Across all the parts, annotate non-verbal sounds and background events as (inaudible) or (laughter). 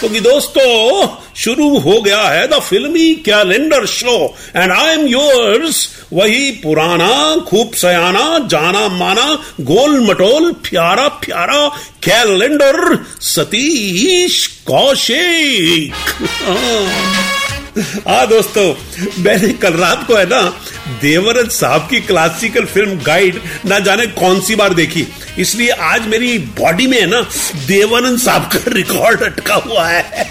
तो कि दोस्तों, शुरू हो गया है the Filmi calendar show and I am yours वही पुराना, खूब सयाना, जाना माना, गोल मटोल, प्यारा प्यारा, कैलेंडर सतीश कौशिक. (laughs) हाँ दोस्तों, मैंने कल रात को है ना देवरत साहब की क्लासिकल फ़िल्म गाइड ना जाने कौन सी बार देखी। इसलिए आज मेरी बॉडी में है ना, देवानंद साहब का रिकॉर्ड अटका हुआ है।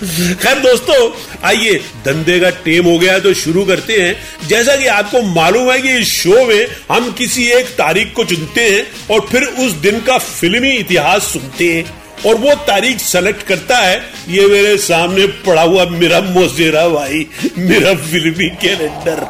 (laughs) खैर दोस्तों, आइए, धंधे का टेम हो गया तो शुरू करते हैं। जैसा कि आपको मालूम है कि इस शो में हम किसी एक तारीख को चुनते हैं और फिर उस दिन का फिल्मी इतिहास सुनते हैं। और वो तारीख सेलेक्ट करता है, ये मेरे सामने पड़ा हुआ मेरा मोजेरा भाई, मेरा फिल्मी कैलेंडर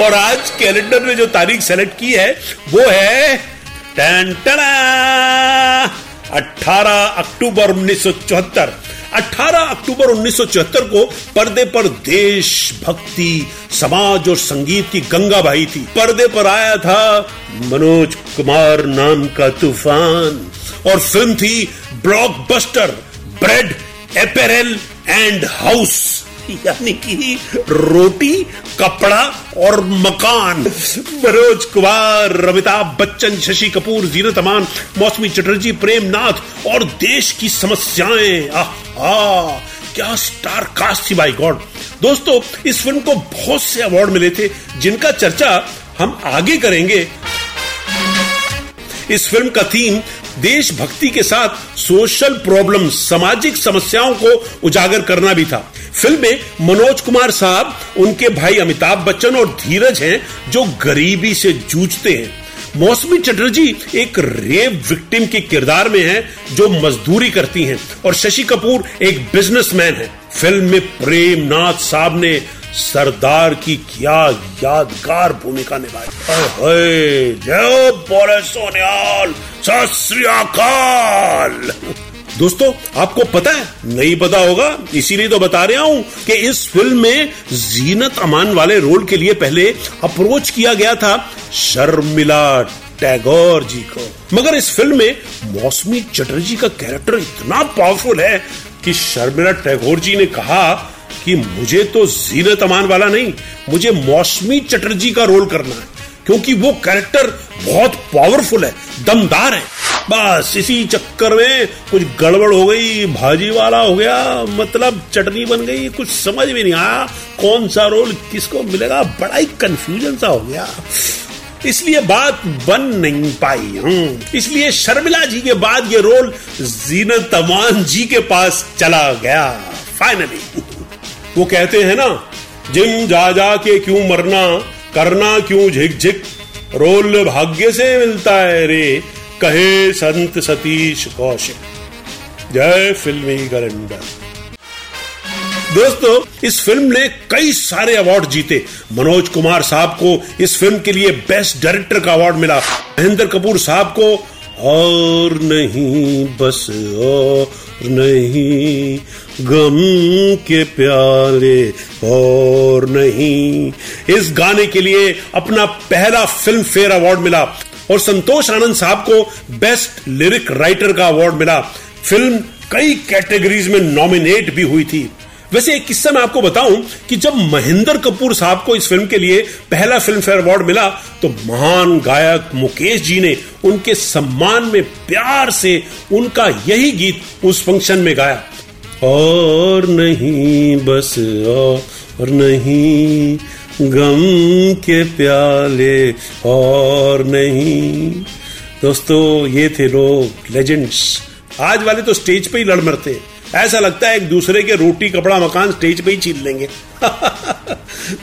और आज कैलेंडर में जो तारीख सेलेक्ट की है, वो है टन, अठारह अक्टूबर उन्नीस सौ चौहत्तर। 18 अक्टूबर 1974 को पर्दे पर देश भक्ति समाज और संगीत की गंगा भाई थी। पर्दे पर आया था मनोज कुमार नाम का तूफ़ान और फ़िल्म थी blockbuster, bread, apparel and house. यानी कि रोटी, कपड़ा और मकान। मनोज कुमार अमिताभ बच्चन, शशि कपूर, जीनत अमान, मौसमी चटर्जी प्रेम नाथ और देश की समस्याएँ। आह क्या स्टार कास्ट थी बाई गॉड दोस्तों, इस फ़िल्म को बहुत से अवार्ड मिले थे, जिनका चर्चा हम आगे करेंगे। इस फ़िल्म का थीम देशभक्ति के साथ सोशल प्रॉब्लम, सामाजिक समस्याओं को उजागर करना भी था। फ़िल्म में मनोज कुमार साहब, उनके भाई अमिताभ बच्चन और धीरज हैं, जो गरीबी से जूझते हैं। मौसमी चटर्जी एक रेप विक्टिम के किरदार में है, जो मजदूरी करती हैं, और शशि कपूर एक बिजनेसमैन है। फ़िल्म में प्रेम नाथ साहब ने सरदार की क्या यादगार भूमिका निभाई। जय बोले सोनियाल, सत दोस्तों, आपको पता है, नहीं पता होगा, इसीलिए तो बता रहा हूँ कि इस फ़िल्म में जीनत अमान वाले रोल के लिए पहले अप्रोच किया गया था शर्मिला टैगोर जी को। मगर इस फ़िल्म में मौसमी चटर्जी का कैरेक्टर इतना पावरफुल है कि शर्मिला टैगोर जी ने कहा कि मुझे तो जीनत अमान वाला नहीं, मुझे मौसमी चटर्जी का रोल करना है, क्योंकि वो कैरेक्टर बहुत पावरफुल है, दमदार है। बस इसी चक्कर में कुछ गड़बड़ हो गई, भाजी वाला हो गया मतलब चटनी बन गई, कुछ समझ में नहीं आया, कौन सा रोल किसको मिलेगा, बड़ा ही कंफ्यूजन सा हो गया। इसलिए बात बन नहीं पाई, हूँ। इसलिए शर्मिला जी के बाद ये रोल जीनत अमान जी के पास चला गया फाइनली वो कहते हैं ना, जिम जा जा के क्यों मरना, करना क्यों झिक झिक? रोल भाग्य से मिलता है रे, कहे संत सतीश कौशिक। जय फिल्मी कैलेंडर दोस्तों, इस फ़िल्म ने कई सारे अवार्ड जीते। मनोज कुमार साहब को इस फ़िल्म के लिए बेस्ट डायरेक्टर का अवार्ड मिला। महेंद्र कपूर साहब को, और नहीं, बस और नहीं। गम के प्याले और नहीं। इस गाने के लिए अपना पहला फ़िल्म फेयर अवार्ड मिला और संतोष आनंद साहब को बेस्ट लिरिक राइटर का अवार्ड मिला। फ़िल्म कई कैटेगरीज में नॉमिनेट भी हुई थी। वैसे एक किस्सा मैं आपको बताऊँ कि जब महेंद्र कपूर साहब को इस फ़िल्म के लिए पहला फ़िल्म फेयर अवार्ड मिला तो महान गायक मुकेश जी ने उनके सम्मान में प्यार से उनका यही गीत उस फ़ंक्शन में गाया। और नहीं, बस और नहीं, गम के प्याले और नहीं। दोस्तों, ये थे लोग लेजेंड्स आज वाले तो स्टेज पे ही लड़ मरते ऐसा लगता है एक दूसरे के रोटी, कपड़ा, मकान स्टेज पे ही छीन लेंगे। (laughs)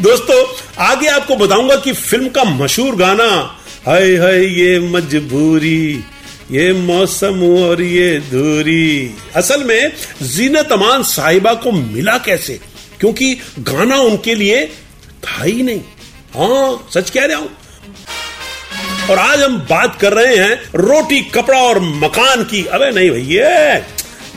दोस्तों, आगे आपको बताऊँगा कि फ़िल्म का मशहूर गाना, हाय हाय, ये मजबूरी। ये मौसम और ये दूरी। असल में जीनत अमान साहिबा को मिला कैसे? क्योंकि गाना उनके लिए था ही नहीं। हाँ सच कह रहा हूँ। और आज हम बात कर रहे हैं रोटी, कपड़ा और मकान की। अरे नहीं भैया,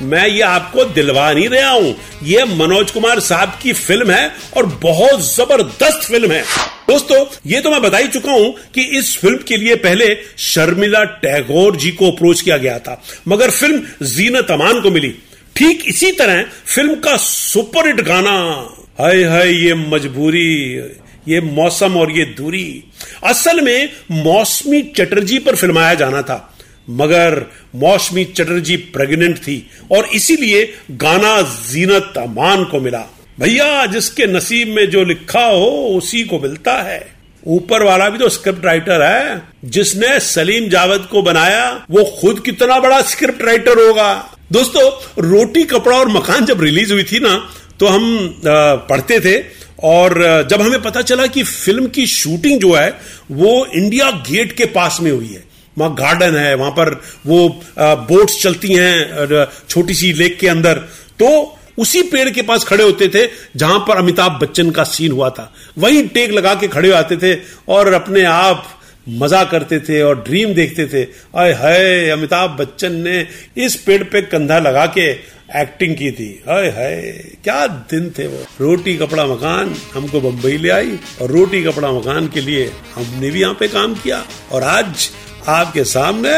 मैं ये आपको दिलवा नहीं रहा हूँ। ये मनोज कुमार साहब की फ़िल्म है और बहुत ज़बरदस्त फ़िल्म है। दोस्तों, ये तो मैं बता ही चुका हूँ कि इस फ़िल्म के लिए पहले शर्मिला टैगोर जी को अप्रोच किया गया था। मगर फ़िल्म जीनत अमान को मिली। ठीक इसी तरह फ़िल्म का सुपरहिट गाना, हाय हाय, ये मजबूरी, ये मौसम और ये दूरी। असल में मौसमी चटर्जी पर फिल्माया जाना था। मगर मौसमी चटर्जी प्रेग्नेंट थी और इसीलिए गाना जीनत अमान को मिला। भैया, जिसके नसीब में जो लिखा हो, उसी को मिलता है। ऊपर वाला भी तो स्क्रिप्ट राइटर है। जिसने सलीम जावेद को बनाया, वो खुद कितना बड़ा स्क्रिप्ट राइटर होगा। दोस्तों, रोटी, कपड़ा और मकान जब रिलीज़ हुई थी ना तो हम पढ़ते थे, और जब हमें पता चला कि फ़िल्म की शूटिंग जो है, वो इंडिया गेट के पास में हुई है। वहाँ गार्डन है, वहाँ पर वो बोट्स चलती हैं छोटी सी लेक के अंदर। तो उसी पेड़ के पास खड़े होते थे, जहाँ पर अमिताभ बच्चन का सीन हुआ था। वहीं टेक लगा के खड़े आते थे और अपने आप मज़ा करते थे और ड्रीम देखते थे। अय हाय, अमिताभ बच्चन ने इस पेड़ पे कंधा लगा के एक्टिंग की थी। हाय हाय, क्या दिन थे वो। रोटी, कपड़ा, मकान, हमको बंबई ले आई और रोटी, कपड़ा, मकान के लिए हमने भी यहाँ पे काम किया। और आज आपके सामने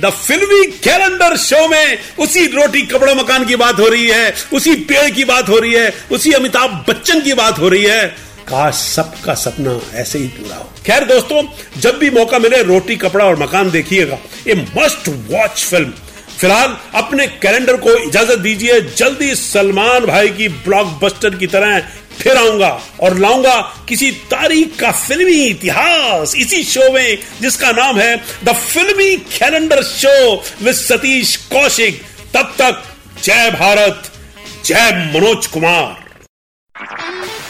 द फिल्मी कैलेंडर शो में उसी रोटी कपड़ा मकान की बात हो रही है, उसी पेड़ की बात हो रही है, उसी अमिताभ बच्चन की बात हो रही है। काश सबका सपना ऐसे ही पूरा हो। खैर दोस्तों, जब भी मौका मिले, रोटी, कपड़ा और मकान देखिएगा। ए मस्ट वॉच फ़िल्म फ़िलहाल अपने कैलेंडर को इजाज़त दीजिए। जल्दी सलमान भाई की ब्लॉकबस्टर की तरह फिर आऊँगा और लाऊँगा किसी तारीख का फिल्मी इतिहास इसी शो में जिसका नाम है the Filmi calendar show with Satish Kaushik तब तक जय भारत जय मनोज कुमार।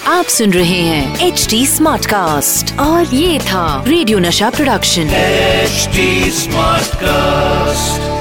आप सुन रहे हैं एच डी स्मार्ट कास्ट और ये था रेडियो नशा प्रोडक्शन एचडी स्मार्ट कास्ट